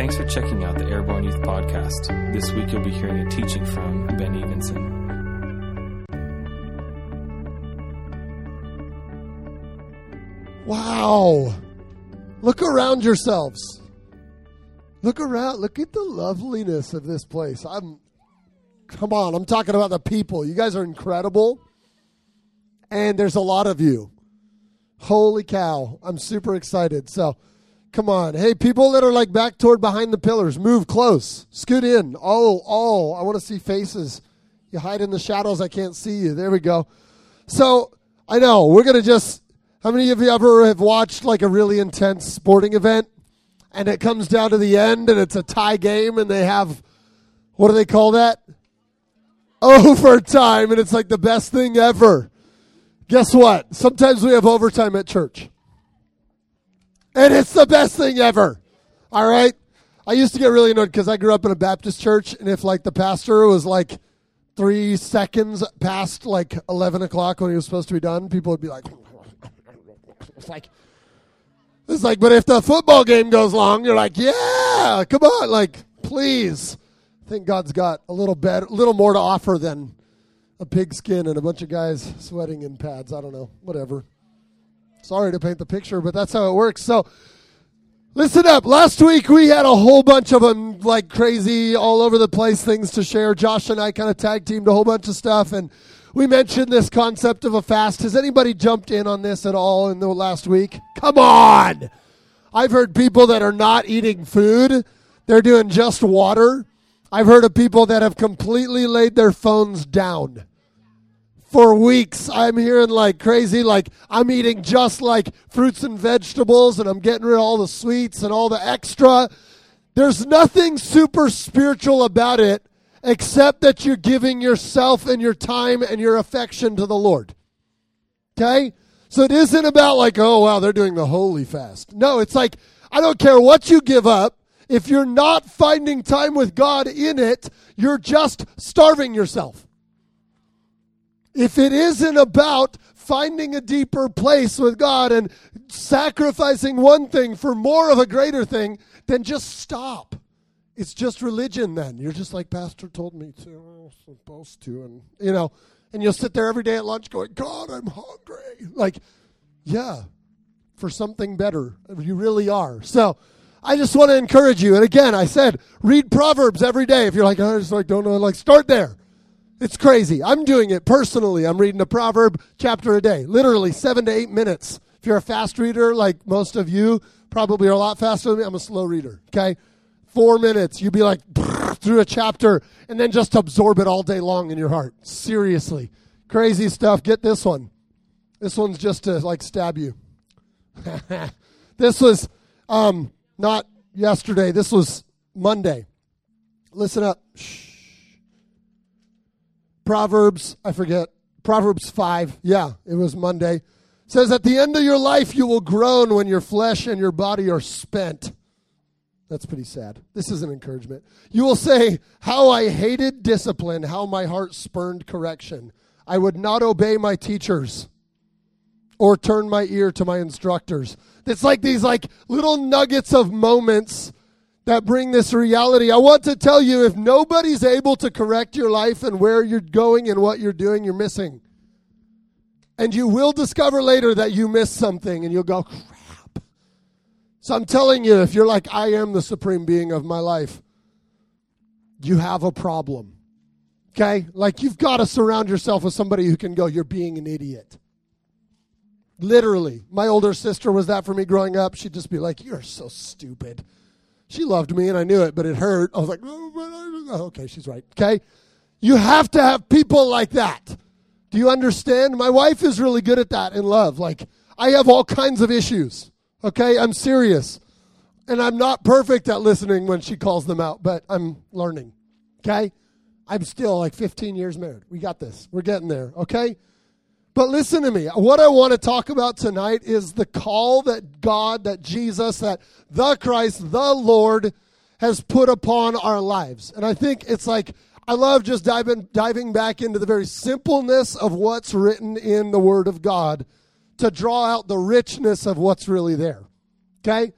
Thanks for checking out the Airborne Youth Podcast. This week you'll be hearing a teaching from Ben Evenson. Wow. Look around yourselves. Look around. Look at the loveliness of this place. I'm Come on, I'm talking about the people. You guys are incredible. And there's a lot of you. Holy cow. I'm super excited. So, come on. Hey, people that are like back toward behind the pillars, move close. Scoot in. Oh, oh, I want to see faces. You hide in the shadows. I can't see you. There we go. So, I know we're going to just how many of you ever have watched like a really intense sporting event and it comes down to the end and it's a tie game and they have, what do they call that? Overtime and it's like the best thing ever. Guess what? Sometimes we have overtime at church. And it's the best thing ever. All right? I used to get really annoyed because I grew up in a Baptist church and if like the pastor was like, three seconds past like 11 o'clock when he was supposed to be done, people would be like, it's like, it's like, but if the football game goes long, you're like, yeah, come on, like, please. I think God's got a little better, a little more to offer than a pigskin and a bunch of guys sweating in pads. I don't know, whatever. Sorry to paint the picture, but that's how it works. So, listen up. Last week we had a whole bunch of them, like crazy, all over the place things to share. Josh and I kind of tag teamed a whole bunch of stuff, and we mentioned this concept of a fast. Has anybody jumped in on this at all in the last week? Come on! I've heard people that are not eating food, they're doing just water. I've heard of people that have completely laid their phones down. For weeks, I'm hearing like crazy, like I'm eating just like fruits and vegetables and I'm getting rid of all the sweets and all the extra. There's nothing super spiritual about it except that you're giving yourself and your time and your affection to the Lord. Okay? So it isn't about like, oh, wow, they're doing the holy fast. No, it's like, I don't care what you give up. If you're not finding time with God in it, you're just starving yourself. If it isn't about finding a deeper place with God and sacrificing one thing for more of a greater thing, then just stop it's just religion then. You're just like, Pastor told me to, I'm supposed to. And, you know, and you'll sit there every day at lunch going, God, I'm hungry. Like, yeah, for something better. You really are. So I just want to encourage you. And again, I said, read Proverbs every day. If you're like, oh, I just like, don't know, like, start there. It's crazy. I'm doing it personally. I'm reading a proverb chapter a day, literally seven to eight minutes. If you're a fast reader, like most of you, probably are a lot faster than me. I'm a slow reader. Okay four minutes, you'd be like through a chapter and then just absorb it all day long in your heart. Seriously. Crazy stuff. Get this one. This one's just to like stab you. this was um, not yesterday. This was Monday. Listen up. Shh. Proverbs, I forget. Proverbs 5. Yeah, it was Monday. Says, At the end of your life, you will groan when your flesh and your body are spent. That's pretty sad. This is an encouragement. You will say, How I hated discipline, how my heart spurned correction. I would not obey my teachers or turn my ear to my instructors. It's like these like little nuggets of moments that bring this reality. I want to tell you if nobody's able to correct your life and where you're going and what you're doing, you're missing. And you will discover later that you missed something and you'll go, crap. so I'm telling you, if you're like, I am the supreme being of my life, you have a problem. Okay? Like, you've got to surround yourself with somebody who can go, You're being an idiot. Literally. My older sister was that for me growing up. She'd just be like, You're so stupid. She loved me and I knew it, but it hurt. I was like, oh, okay, she's right. Okay? You have to have people like that. Do you understand? My wife is really good at that in love. Like, I have all kinds of issues. Okay, I'm serious. And I'm not perfect at listening when she calls them out, but I'm learning. Okay? I'm still like 15 years married. We got this. We're getting there. Okay? But listen to me. What I want to talk about tonight is the call that God, that Jesus, that the Christ, the Lord has put upon our lives. And I think it's like, I love just diving, diving back into the very simpleness of what's written in the Word of God to draw out the richness of what's really there. Okay?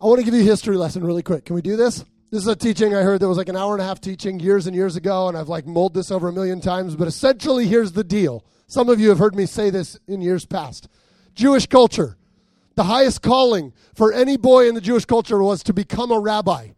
I want to give you a history lesson really quick. Can we do this? This is a teaching I heard that was like an hour and a half teaching years and years ago, and I've like mulled this over a million times. But essentially, here's the deal. Some of you have heard me say this in years past. Jewish culture, the highest calling for any boy in the Jewish culture was to become a rabbi.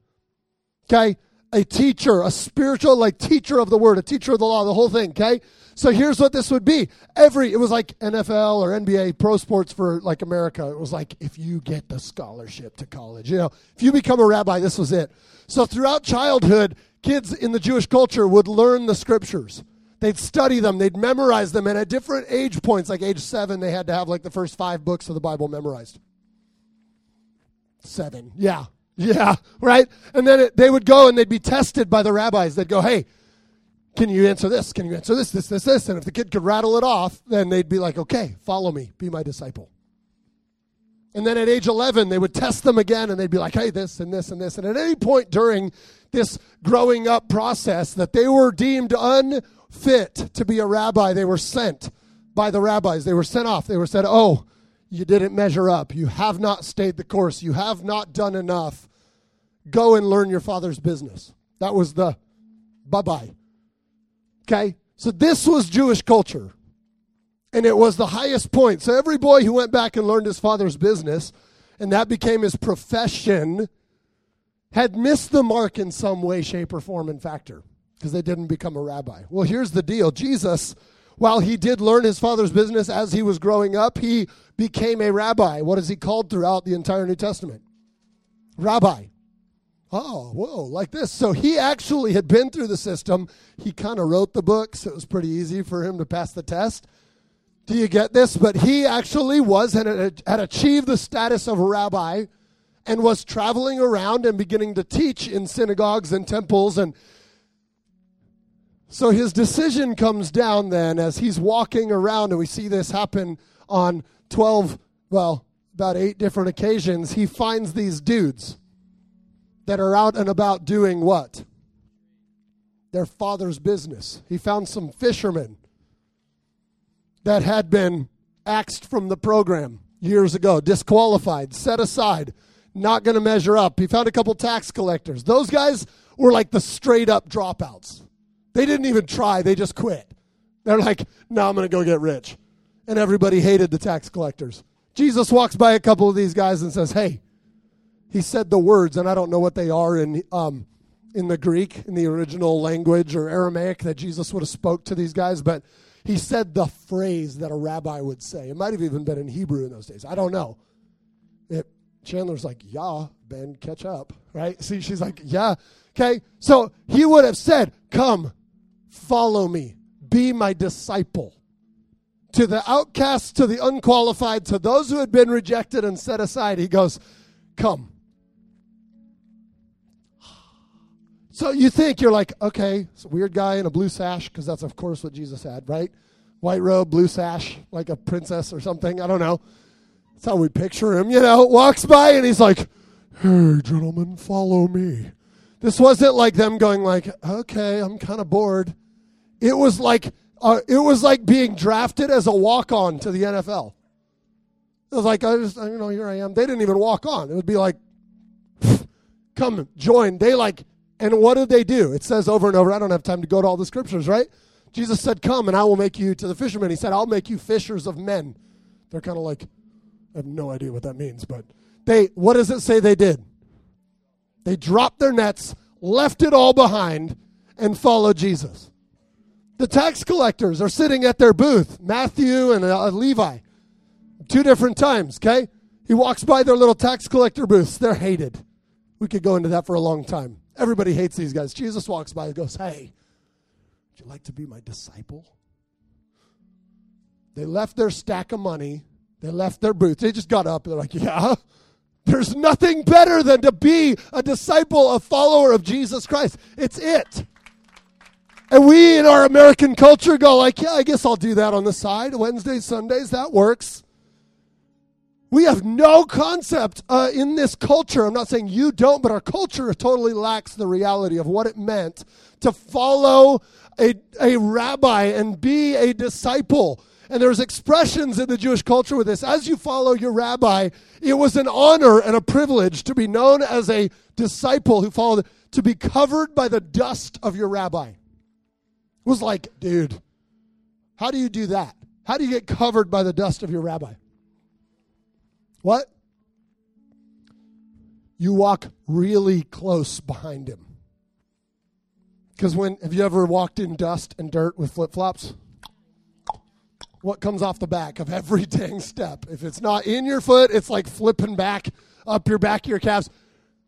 Okay? A teacher, a spiritual, like teacher of the word, a teacher of the law, the whole thing. Okay? So here's what this would be. Every, it was like NFL or NBA, pro sports for like America. It was like if you get the scholarship to college, you know, if you become a rabbi, this was it. So throughout childhood, kids in the Jewish culture would learn the scriptures. They'd study them, they'd memorize them, and at different age points, like age seven, they had to have like the first five books of the Bible memorized. Seven, yeah, yeah, right? And then it, they would go and they'd be tested by the rabbis. They'd go, hey, can you answer this? Can you answer this, this, this, this? And if the kid could rattle it off, then they'd be like, okay, follow me, be my disciple. And then at age 11, they would test them again and they'd be like, hey, this and this and this. And at any point during this growing up process that they were deemed unfit to be a rabbi, they were sent by the rabbis. They were sent off. They were said, oh, you didn't measure up. You have not stayed the course. You have not done enough. Go and learn your father's business. That was the bye bye. Okay? So this was Jewish culture and it was the highest point. So every boy who went back and learned his father's business, and that became his profession, had missed the mark in some way, shape, or form and factor because they didn't become a rabbi. Well, here's the deal Jesus, while he did learn his father's business as he was growing up, he became a rabbi. What is he called throughout the entire New Testament? Rabbi. Oh, whoa, like this. So he actually had been through the system. He kind of wrote the books. It was pretty easy for him to pass the test. Do you get this? But he actually was and had achieved the status of a rabbi and was traveling around and beginning to teach in synagogues and temples and so his decision comes down then as he's walking around and we see this happen on 12 well about 8 different occasions he finds these dudes that are out and about doing what their father's business he found some fishermen that had been axed from the program years ago, disqualified, set aside, not going to measure up. He found a couple tax collectors. Those guys were like the straight up dropouts. They didn't even try, they just quit. They're like, no, I'm going to go get rich. And everybody hated the tax collectors. Jesus walks by a couple of these guys and says, hey, he said the words, and I don't know what they are in, um, in the Greek, in the original language or Aramaic that Jesus would have spoke to these guys, but he said the phrase that a rabbi would say. It might have even been in Hebrew in those days. I don't know. It, Chandler's like, yeah, Ben, catch up, right? See, she's like, yeah. Okay, so he would have said, come, follow me, be my disciple. To the outcasts, to the unqualified, to those who had been rejected and set aside, he goes, come. So you think you're like, okay, it's a weird guy in a blue sash, because that's, of course, what Jesus had, right? White robe, blue sash, like a princess or something. I don't know. That's how we picture him, you know. Walks by and he's like, hey, gentlemen, follow me. This wasn't like them going like, okay, I'm kind of bored. It was like, uh, it was like being drafted as a walk-on to the NFL. It was like, I just, you know, here I am. They didn't even walk on. It would be like, come join. They like and what did they do? It says over and over. I don't have time to go to all the scriptures, right? Jesus said, Come and I will make you to the fishermen. He said, I'll make you fishers of men. They're kind of like, I have no idea what that means, but they, what does it say they did? They dropped their nets, left it all behind, and followed Jesus. The tax collectors are sitting at their booth, Matthew and uh, Levi, two different times, okay? He walks by their little tax collector booths. They're hated. We could go into that for a long time. Everybody hates these guys. Jesus walks by and goes, Hey, would you like to be my disciple? They left their stack of money. They left their boots. They just got up. They're like, Yeah, there's nothing better than to be a disciple, a follower of Jesus Christ. It's it. And we in our American culture go like, yeah, I guess I'll do that on the side. Wednesdays, Sundays, that works. We have no concept uh, in this culture. I'm not saying you don't, but our culture totally lacks the reality of what it meant to follow a, a rabbi and be a disciple. And there's expressions in the Jewish culture with this. As you follow your rabbi, it was an honor and a privilege to be known as a disciple who followed, to be covered by the dust of your rabbi. It was like, dude, how do you do that? How do you get covered by the dust of your rabbi? What? You walk really close behind him. Because when have you ever walked in dust and dirt with flip flops? What comes off the back of every dang step? If it's not in your foot, it's like flipping back up your back of your calves.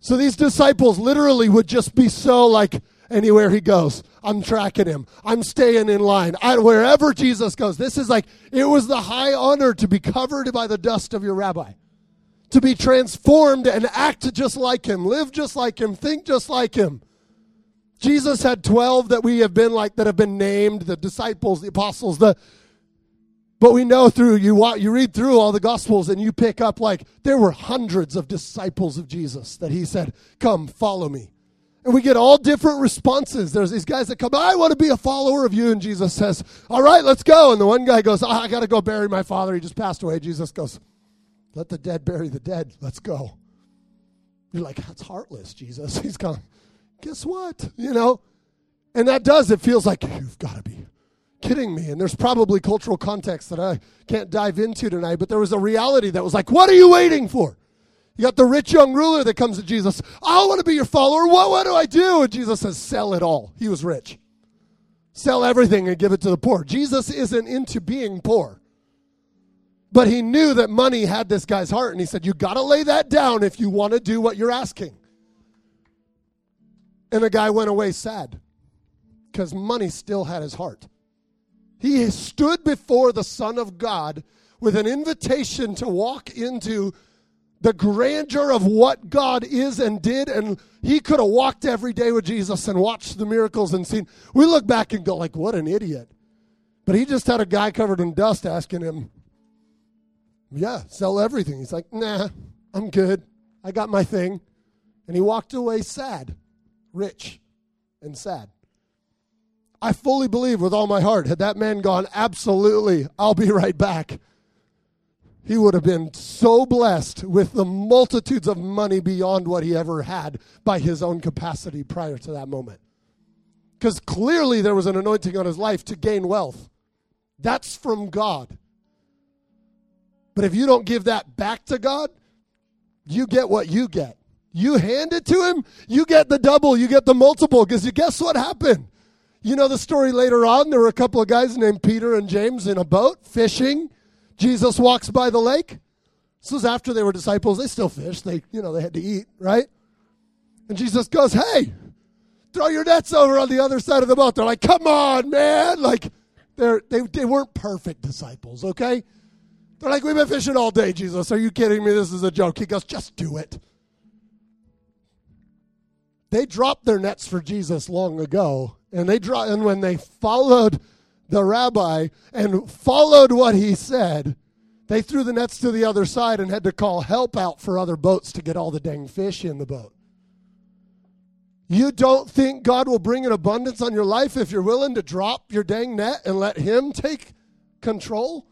So these disciples literally would just be so like, anywhere he goes, I'm tracking him. I'm staying in line. I, wherever Jesus goes, this is like, it was the high honor to be covered by the dust of your rabbi, to be transformed and act just like him, live just like him, think just like him. Jesus had 12 that we have been like, that have been named, the disciples, the apostles, the, but we know through you you read through all the gospels and you pick up like there were hundreds of disciples of Jesus that he said, "Come, follow me." And we get all different responses. There's these guys that come, I want to be a follower of you. And Jesus says, All right, let's go. And the one guy goes, oh, I got to go bury my father. He just passed away. Jesus goes, Let the dead bury the dead. Let's go. You're like, That's heartless, Jesus. He's gone, Guess what? You know? And that does, it feels like you've got to be kidding me. And there's probably cultural context that I can't dive into tonight, but there was a reality that was like, What are you waiting for? You got the rich young ruler that comes to Jesus. I want to be your follower. What, what do I do? And Jesus says, Sell it all. He was rich. Sell everything and give it to the poor. Jesus isn't into being poor. But he knew that money had this guy's heart, and he said, You got to lay that down if you want to do what you're asking. And the guy went away sad because money still had his heart. He stood before the Son of God with an invitation to walk into the grandeur of what God is and did, and he could have walked every day with Jesus and watched the miracles and seen. We look back and go like, "What an idiot!" But he just had a guy covered in dust asking him, "Yeah, sell everything." He's like, "Nah, I'm good. I got my thing," and he walked away sad, rich, and sad. I fully believe with all my heart, had that man gone, absolutely, I'll be right back he would have been so blessed with the multitudes of money beyond what he ever had by his own capacity prior to that moment. Because clearly there was an anointing on his life to gain wealth. That's from God. But if you don't give that back to God, you get what you get. You hand it to him, you get the double, you get the multiple. Because you guess what happened? You know the story later on? There were a couple of guys named Peter and James in a boat fishing Jesus walks by the lake. This was after they were disciples. They still fished. They, you know, they had to eat, right? And Jesus goes, Hey, throw your nets over on the other side of the boat. They're like, Come on, man. Like, they're, they, they weren't perfect disciples, okay? They're like, We've been fishing all day, Jesus. Are you kidding me? This is a joke. He goes, Just do it. They dropped their nets for Jesus long ago, and they draw, and when they followed the rabbi and followed what he said, they threw the nets to the other side and had to call help out for other boats to get all the dang fish in the boat. You don't think God will bring an abundance on your life if you're willing to drop your dang net and let Him take control?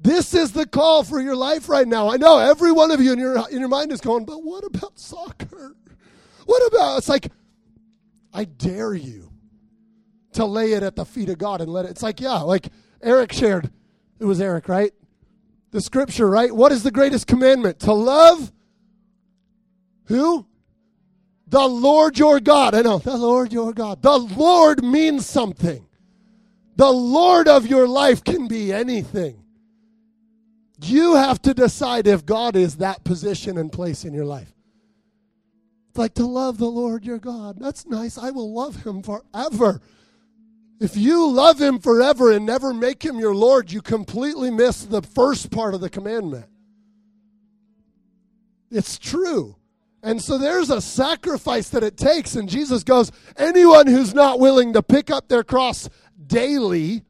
This is the call for your life right now. I know every one of you in your in your mind is going, but what about soccer? What about it's like I dare you to lay it at the feet of God and let it. It's like, yeah, like Eric shared. It was Eric, right? The scripture, right? What is the greatest commandment? To love who? The Lord your God. I know, the Lord your God. The Lord means something. The Lord of your life can be anything. You have to decide if God is that position and place in your life. It's like to love the Lord your God. That's nice. I will love him forever. If you love him forever and never make him your Lord, you completely miss the first part of the commandment. It's true. And so there's a sacrifice that it takes. And Jesus goes, anyone who's not willing to pick up their cross daily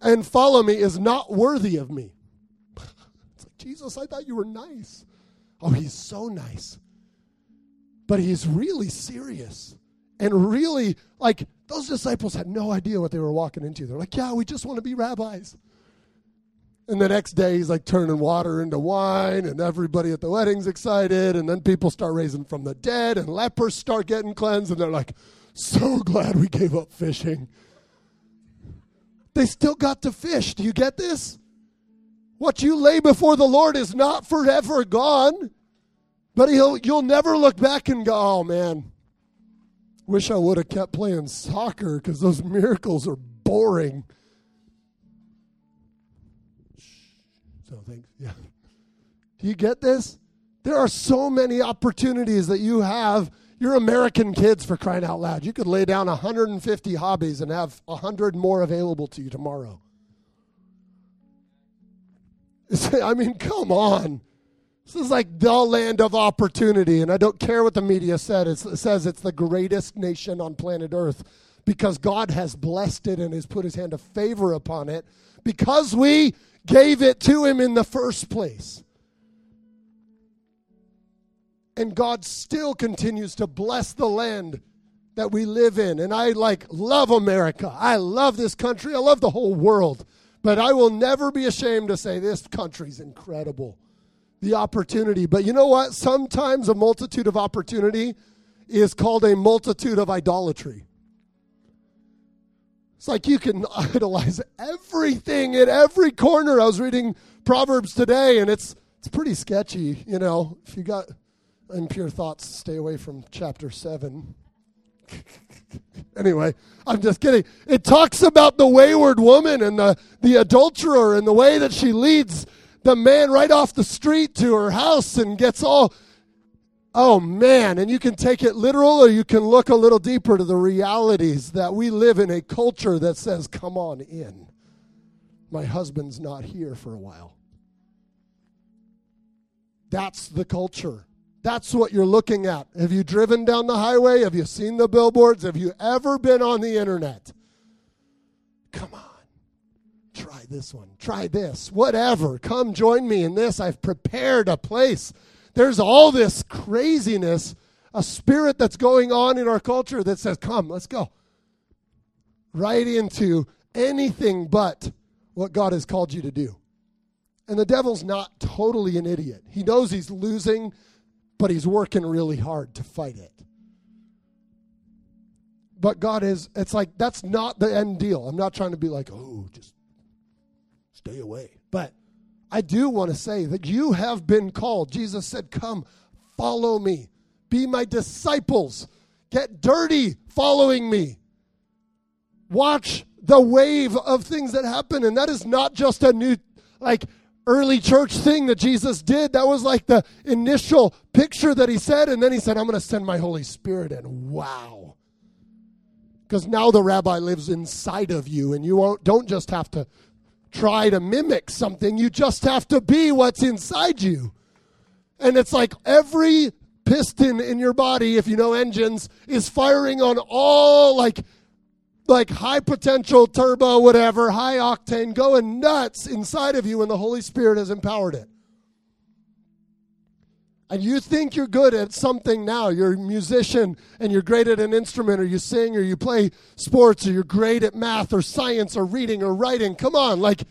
and follow me is not worthy of me. it's like, Jesus, I thought you were nice. Oh, he's so nice. But he's really serious and really, like, those disciples had no idea what they were walking into. They're like, yeah, we just want to be rabbis. And the next day, he's like turning water into wine, and everybody at the wedding's excited. And then people start raising from the dead, and lepers start getting cleansed, and they're like, so glad we gave up fishing. They still got to fish. Do you get this? What you lay before the Lord is not forever gone, but he'll, you'll never look back and go, oh man, wish I would have kept playing soccer because those miracles are boring. So thanks. Yeah. Do you get this? There are so many opportunities that you have. You're American kids for crying out loud. You could lay down 150 hobbies and have 100 more available to you tomorrow. I mean, come on. This is like the land of opportunity, and I don't care what the media said. It's, it says it's the greatest nation on planet Earth because God has blessed it and has put his hand of favor upon it because we gave it to him in the first place. And God still continues to bless the land that we live in. And I like love America. I love this country. I love the whole world. But I will never be ashamed to say this country's incredible. The opportunity. But you know what? Sometimes a multitude of opportunity is called a multitude of idolatry. It's like you can idolize everything at every corner. I was reading Proverbs today and it's it's pretty sketchy, you know. If you got impure thoughts, stay away from chapter 7. anyway, I'm just kidding. It talks about the wayward woman and the, the adulterer and the way that she leads the man right off the street to her house and gets all Oh man, and you can take it literal or you can look a little deeper to the realities that we live in a culture that says, Come on in. My husband's not here for a while. That's the culture. That's what you're looking at. Have you driven down the highway? Have you seen the billboards? Have you ever been on the internet? Come on. Try this one. Try this. Whatever. Come join me in this. I've prepared a place there's all this craziness, a spirit that's going on in our culture that says, come, let's go. Right into anything but what God has called you to do. And the devil's not totally an idiot. He knows he's losing, but he's working really hard to fight it. But God is, it's like, that's not the end deal. I'm not trying to be like, oh, just stay away. But I do want to say that you have been called. Jesus said, Come, follow me, be my disciples, get dirty following me. Watch the wave of things that happen. And that is not just a new, like, early church thing that Jesus did. That was like the initial picture that he said. And then he said, I'm going to send my Holy Spirit. And wow. Because now the rabbi lives inside of you, and you don't just have to try to mimic something. You just have to be what's inside you. And it's like every piston in your body, if you know engines, is firing on all like like high potential turbo whatever, high octane going nuts inside of you and the Holy Spirit has empowered it. And you think you're good at something now. You're a musician and you're great at an instrument, or you sing, or you play sports, or you're great at math, or science, or reading, or writing. Come on, like,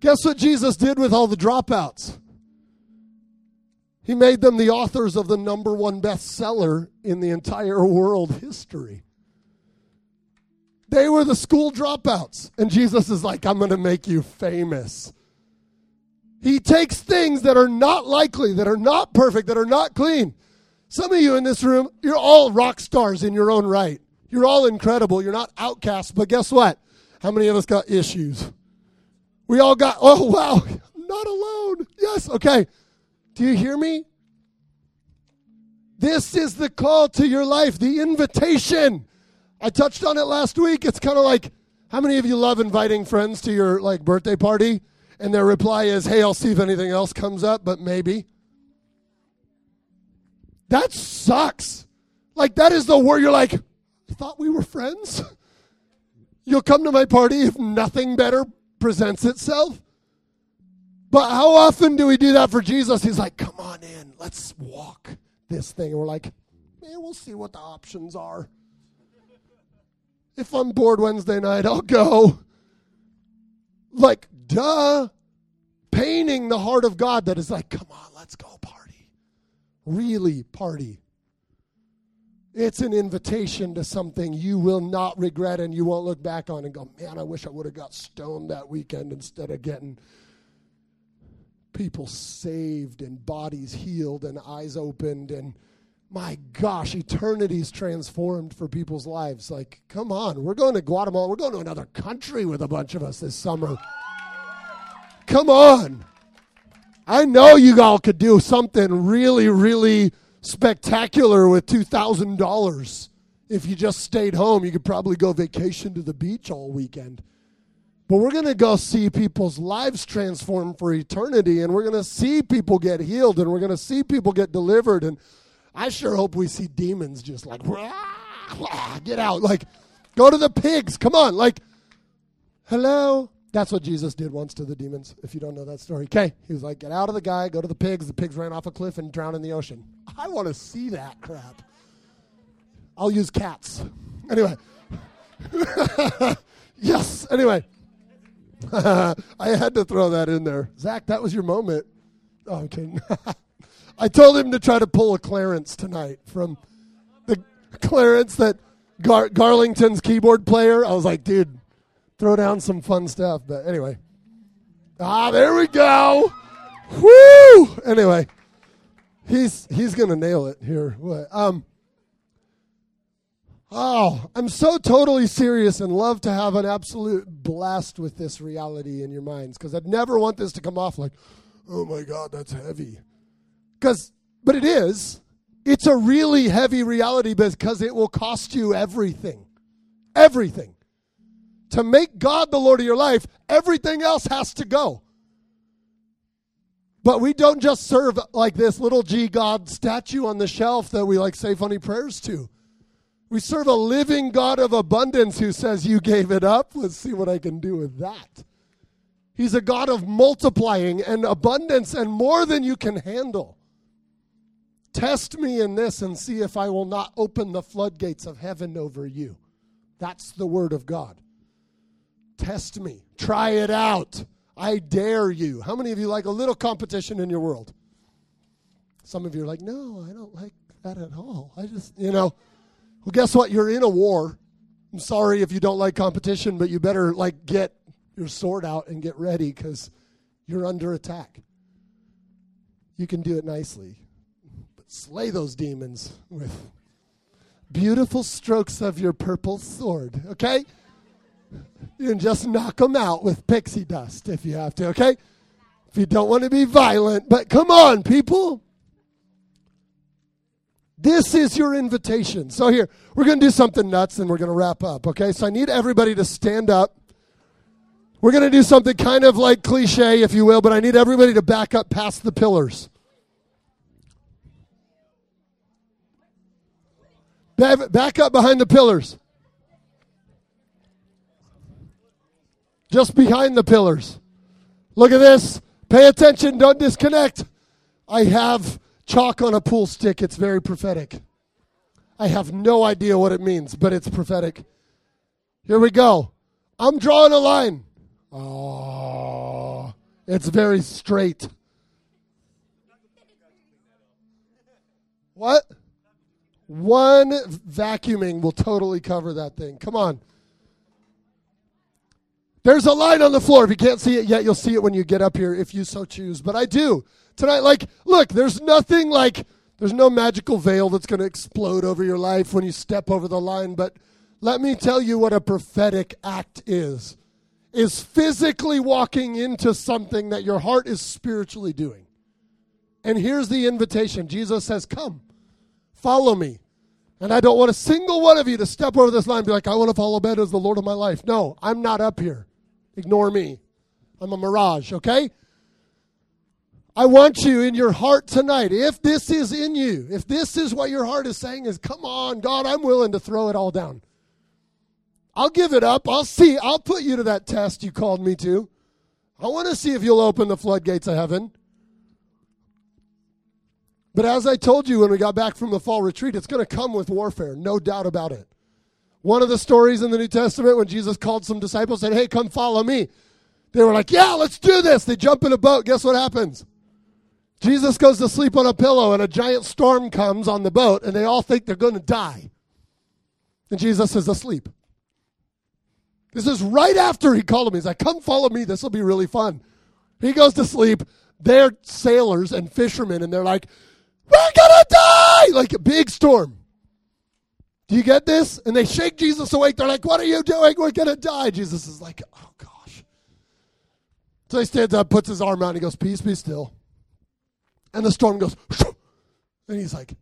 guess what Jesus did with all the dropouts? He made them the authors of the number one bestseller in the entire world history. They were the school dropouts. And Jesus is like, I'm going to make you famous. He takes things that are not likely, that are not perfect, that are not clean. Some of you in this room, you're all rock stars in your own right. You're all incredible. You're not outcasts, but guess what? How many of us got issues? We all got, oh, wow, not alone. Yes, okay. Do you hear me? This is the call to your life, the invitation. I touched on it last week. It's kind of like, how many of you love inviting friends to your like birthday party? And their reply is, hey, I'll see if anything else comes up, but maybe. That sucks. Like, that is the word you're like, I thought we were friends. You'll come to my party if nothing better presents itself. But how often do we do that for Jesus? He's like, come on in, let's walk this thing. And we're like, man, we'll see what the options are. If I'm bored Wednesday night, I'll go. Like, duh. paining the heart of God that is like, come on, let's go party. Really party. It's an invitation to something you will not regret and you won't look back on and go, man, I wish I would have got stoned that weekend instead of getting people saved and bodies healed and eyes opened and my gosh, eternity's transformed for people's lives. Like, come on, we're going to Guatemala. We're going to another country with a bunch of us this summer. Come on. I know you all could do something really, really spectacular with $2,000. If you just stayed home, you could probably go vacation to the beach all weekend. But we're going to go see people's lives transform for eternity, and we're going to see people get healed, and we're going to see people get delivered. And I sure hope we see demons just like, rah, rah, get out. Like, go to the pigs. Come on. Like, hello. That's what Jesus did once to the demons, if you don't know that story. Okay. He was like, get out of the guy, go to the pigs. The pigs ran off a cliff and drowned in the ocean. I want to see that crap. I'll use cats. Anyway. yes. Anyway. I had to throw that in there. Zach, that was your moment. Oh, I'm kidding. I told him to try to pull a Clarence tonight from the Clarence that Gar- Garlington's keyboard player. I was like, dude, throw down some fun stuff. But anyway. Ah, there we go. Woo! Anyway, he's he's gonna nail it here. What? Um. Oh, I'm so totally serious and love to have an absolute blast with this reality in your minds because I'd never want this to come off like, oh my God, that's heavy. Because, but it is. It's a really heavy reality because it will cost you everything. Everything. To make God the Lord of your life, everything else has to go. But we don't just serve like this little g God statue on the shelf that we like say funny prayers to. We serve a living God of abundance who says, You gave it up. Let's see what I can do with that. He's a God of multiplying and abundance and more than you can handle. Test me in this and see if I will not open the floodgates of heaven over you. That's the word of God. Test me. Try it out. I dare you. How many of you like a little competition in your world? Some of you are like, no, I don't like that at all. I just, you know. Well, guess what? You're in a war. I'm sorry if you don't like competition, but you better like get your sword out and get ready because you're under attack. You can do it nicely, but slay those demons with beautiful strokes of your purple sword, okay? You can just knock them out with pixie dust if you have to, okay? If you don't want to be violent, but come on, people. This is your invitation. So, here, we're going to do something nuts and we're going to wrap up, okay? So, I need everybody to stand up. We're going to do something kind of like cliche, if you will, but I need everybody to back up past the pillars. Back up behind the pillars. Just behind the pillars. Look at this. Pay attention. Don't disconnect. I have chalk on a pool stick. It's very prophetic. I have no idea what it means, but it's prophetic. Here we go. I'm drawing a line. Oh, it's very straight. What? One vacuuming will totally cover that thing. Come on. There's a line on the floor. If you can't see it yet, you'll see it when you get up here if you so choose. But I do tonight. Like, look, there's nothing like, there's no magical veil that's going to explode over your life when you step over the line. But let me tell you what a prophetic act is is physically walking into something that your heart is spiritually doing. And here's the invitation Jesus says, Come, follow me. And I don't want a single one of you to step over this line and be like, I want to follow Ben as the Lord of my life. No, I'm not up here. Ignore me. I'm a mirage, okay? I want you in your heart tonight. If this is in you, if this is what your heart is saying, is come on, God, I'm willing to throw it all down. I'll give it up. I'll see. I'll put you to that test you called me to. I want to see if you'll open the floodgates of heaven. But as I told you when we got back from the fall retreat, it's going to come with warfare, no doubt about it. One of the stories in the New Testament when Jesus called some disciples said, "Hey, come follow me." They were like, yeah, let's do this. They jump in a boat. Guess what happens? Jesus goes to sleep on a pillow, and a giant storm comes on the boat, and they all think they're going to die. And Jesus is asleep. This is right after he called him. He's like, Come follow me. This will be really fun. He goes to sleep. They're sailors and fishermen, and they're like, We're going to die! Like a big storm. Do you get this? And they shake Jesus awake. They're like, What are you doing? We're going to die. Jesus is like, Oh, gosh. So he stands up, puts his arm out, and he goes, Peace, be still. And the storm goes, and he's like,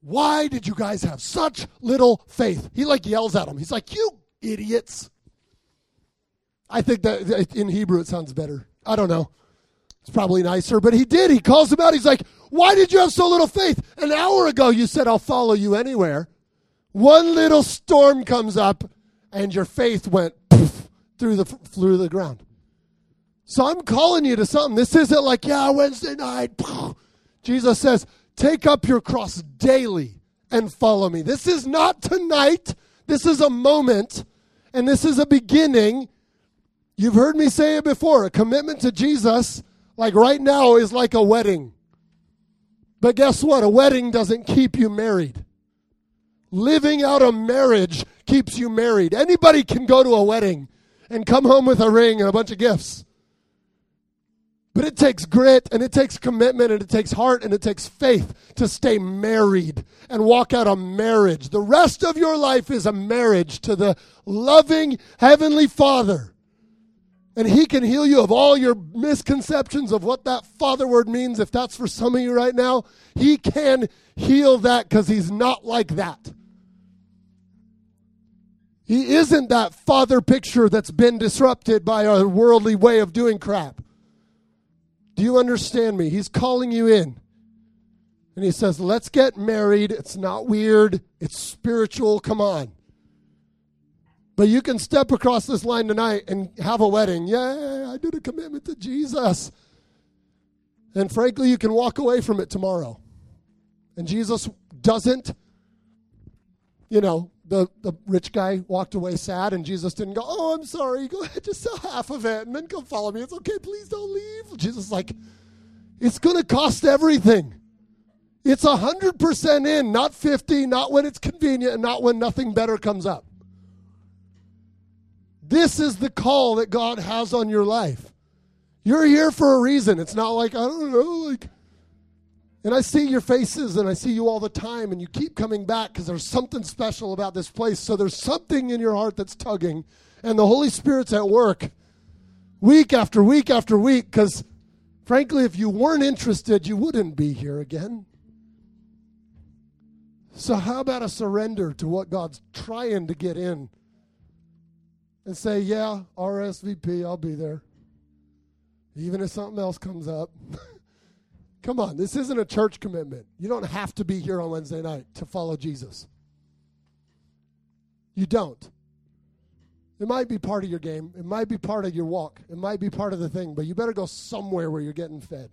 Why did you guys have such little faith? He like yells at them. He's like, You idiots. I think that in Hebrew it sounds better. I don't know. It's probably nicer, but he did. He calls them out. He's like, Why did you have so little faith? An hour ago you said, I'll follow you anywhere. One little storm comes up, and your faith went poof, through the through the ground. So I'm calling you to something. This isn't like, yeah, Wednesday night. Jesus says, take up your cross daily and follow me. This is not tonight. This is a moment, and this is a beginning. You've heard me say it before. A commitment to Jesus, like right now, is like a wedding. But guess what? A wedding doesn't keep you married. Living out a marriage keeps you married. Anybody can go to a wedding and come home with a ring and a bunch of gifts. But it takes grit and it takes commitment and it takes heart and it takes faith to stay married and walk out a marriage. The rest of your life is a marriage to the loving Heavenly Father. And He can heal you of all your misconceptions of what that Father word means. If that's for some of you right now, He can heal that because He's not like that. He isn't that father picture that's been disrupted by our worldly way of doing crap. Do you understand me? He's calling you in. And he says, Let's get married. It's not weird, it's spiritual. Come on. But you can step across this line tonight and have a wedding. Yeah, I did a commitment to Jesus. And frankly, you can walk away from it tomorrow. And Jesus doesn't, you know, the, the rich guy walked away sad, and Jesus didn't go, Oh, I'm sorry. Go ahead, just sell half of it, and then come follow me. It's okay. Please don't leave. Jesus is like, It's going to cost everything. It's 100% in, not 50, not when it's convenient, and not when nothing better comes up. This is the call that God has on your life. You're here for a reason. It's not like, I don't know, like, and I see your faces and I see you all the time, and you keep coming back because there's something special about this place. So there's something in your heart that's tugging, and the Holy Spirit's at work week after week after week because, frankly, if you weren't interested, you wouldn't be here again. So, how about a surrender to what God's trying to get in and say, Yeah, RSVP, I'll be there, even if something else comes up. Come on, this isn't a church commitment. You don't have to be here on Wednesday night to follow Jesus. You don't. It might be part of your game. It might be part of your walk. It might be part of the thing, but you better go somewhere where you're getting fed.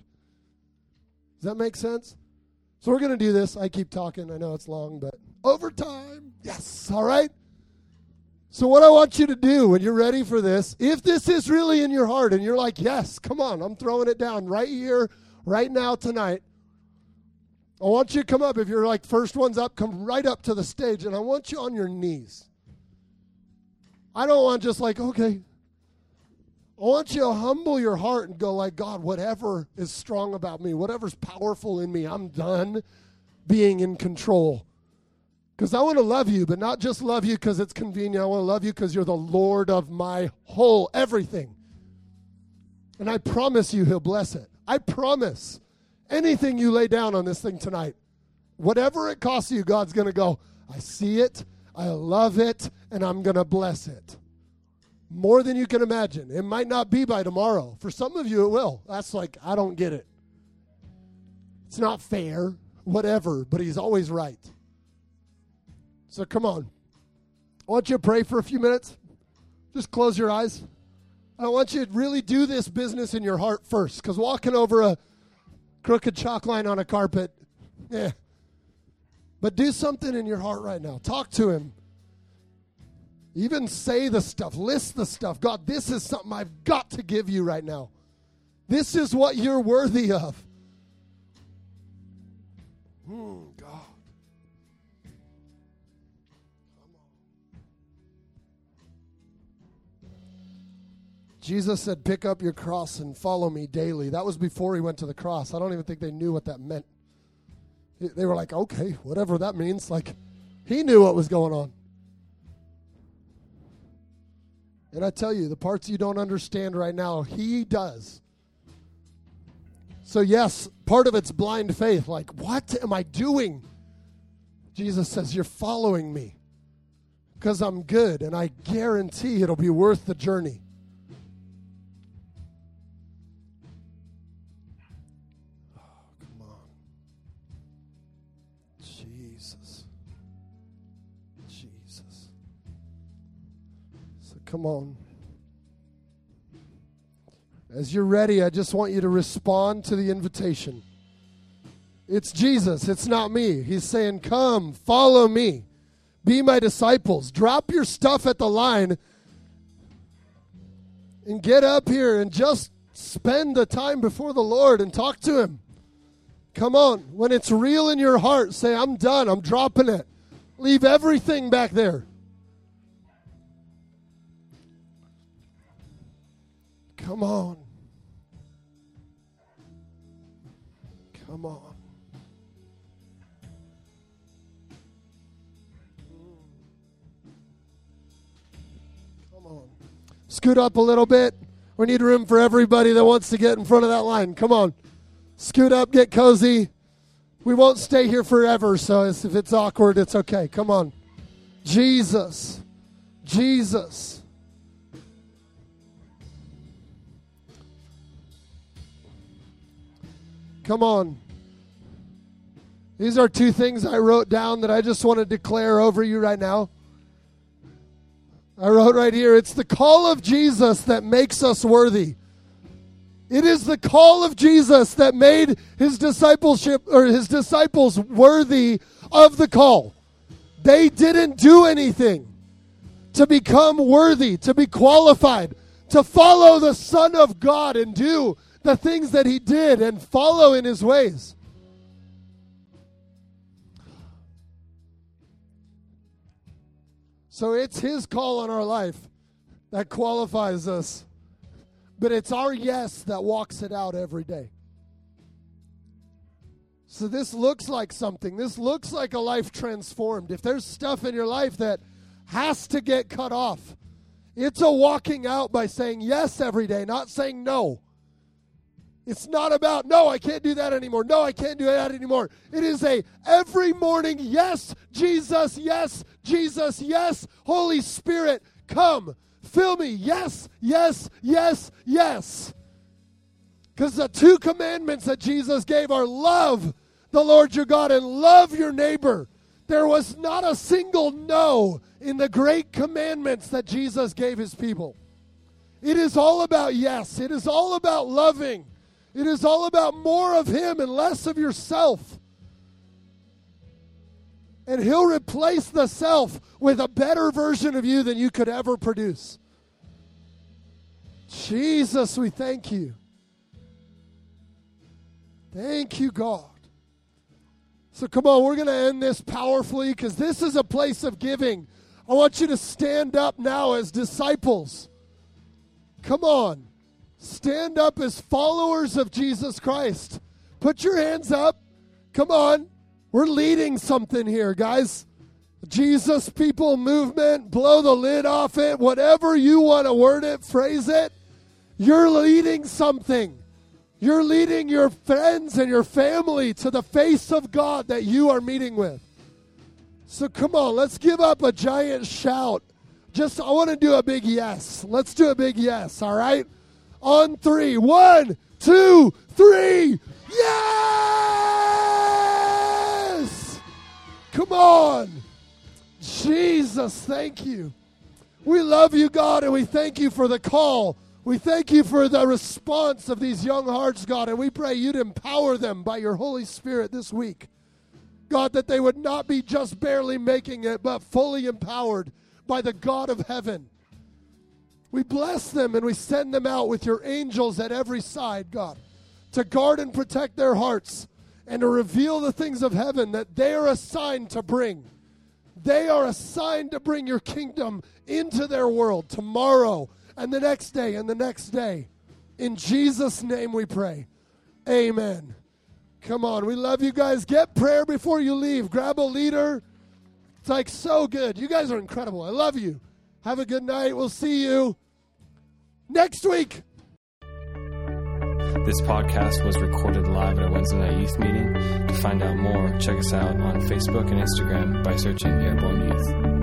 Does that make sense? So we're going to do this. I keep talking. I know it's long, but overtime. Yes. All right. So, what I want you to do when you're ready for this, if this is really in your heart and you're like, yes, come on, I'm throwing it down right here right now tonight. I want you to come up. If you're like first ones up, come right up to the stage, and I want you on your knees. I don't want just like, okay. I want you to humble your heart and go like, God, whatever is strong about me, whatever's powerful in me, I'm done being in control. Because I want to love you, but not just love you because it's convenient. I want to love you because you're the Lord of my whole everything. And I promise you, He'll bless it. I promise anything you lay down on this thing tonight, whatever it costs you, God's going to go, I see it, I love it, and I'm going to bless it. More than you can imagine. It might not be by tomorrow. For some of you, it will. That's like, I don't get it. It's not fair, whatever, but He's always right. So come on. I want you to pray for a few minutes. Just close your eyes. I want you to really do this business in your heart first, because walking over a crooked chalk line on a carpet, yeah. But do something in your heart right now. Talk to him. Even say the stuff, list the stuff. God, this is something I've got to give you right now. This is what you're worthy of. Hmm, Jesus said, Pick up your cross and follow me daily. That was before he went to the cross. I don't even think they knew what that meant. They were like, Okay, whatever that means. Like, he knew what was going on. And I tell you, the parts you don't understand right now, he does. So, yes, part of it's blind faith. Like, what am I doing? Jesus says, You're following me because I'm good, and I guarantee it'll be worth the journey. Come on. As you're ready, I just want you to respond to the invitation. It's Jesus, it's not me. He's saying, Come, follow me, be my disciples. Drop your stuff at the line and get up here and just spend the time before the Lord and talk to Him. Come on. When it's real in your heart, say, I'm done, I'm dropping it. Leave everything back there. Come on. Come on. Come on. Scoot up a little bit. We need room for everybody that wants to get in front of that line. Come on. Scoot up, get cozy. We won't stay here forever, so if it's awkward, it's okay. Come on. Jesus. Jesus. Come on. These are two things I wrote down that I just want to declare over you right now. I wrote right here it's the call of Jesus that makes us worthy. It is the call of Jesus that made his discipleship or his disciples worthy of the call. They didn't do anything to become worthy, to be qualified, to follow the Son of God and do the things that he did and follow in his ways. So it's his call on our life that qualifies us. But it's our yes that walks it out every day. So this looks like something. This looks like a life transformed. If there's stuff in your life that has to get cut off, it's a walking out by saying yes every day, not saying no. It's not about, no, I can't do that anymore. No, I can't do that anymore. It is a every morning, yes, Jesus, yes, Jesus, yes, Holy Spirit, come, fill me. Yes, yes, yes, yes. Because the two commandments that Jesus gave are love the Lord your God and love your neighbor. There was not a single no in the great commandments that Jesus gave his people. It is all about yes, it is all about loving. It is all about more of Him and less of yourself. And He'll replace the self with a better version of you than you could ever produce. Jesus, we thank you. Thank you, God. So come on, we're going to end this powerfully because this is a place of giving. I want you to stand up now as disciples. Come on. Stand up as followers of Jesus Christ. Put your hands up. Come on. We're leading something here, guys. Jesus people movement, blow the lid off it, whatever you want to word it, phrase it. You're leading something. You're leading your friends and your family to the face of God that you are meeting with. So come on, let's give up a giant shout. Just, I want to do a big yes. Let's do a big yes, all right? On three. One, two, three. Yes! Come on. Jesus, thank you. We love you, God, and we thank you for the call. We thank you for the response of these young hearts, God, and we pray you'd empower them by your Holy Spirit this week. God, that they would not be just barely making it, but fully empowered by the God of heaven. We bless them and we send them out with your angels at every side, God, to guard and protect their hearts and to reveal the things of heaven that they are assigned to bring. They are assigned to bring your kingdom into their world tomorrow and the next day and the next day. In Jesus' name we pray. Amen. Come on, we love you guys. Get prayer before you leave. Grab a leader. It's like so good. You guys are incredible. I love you. Have a good night. We'll see you next week. This podcast was recorded live at a Wednesday night youth meeting. To find out more, check us out on Facebook and Instagram by searching Airborne Youth.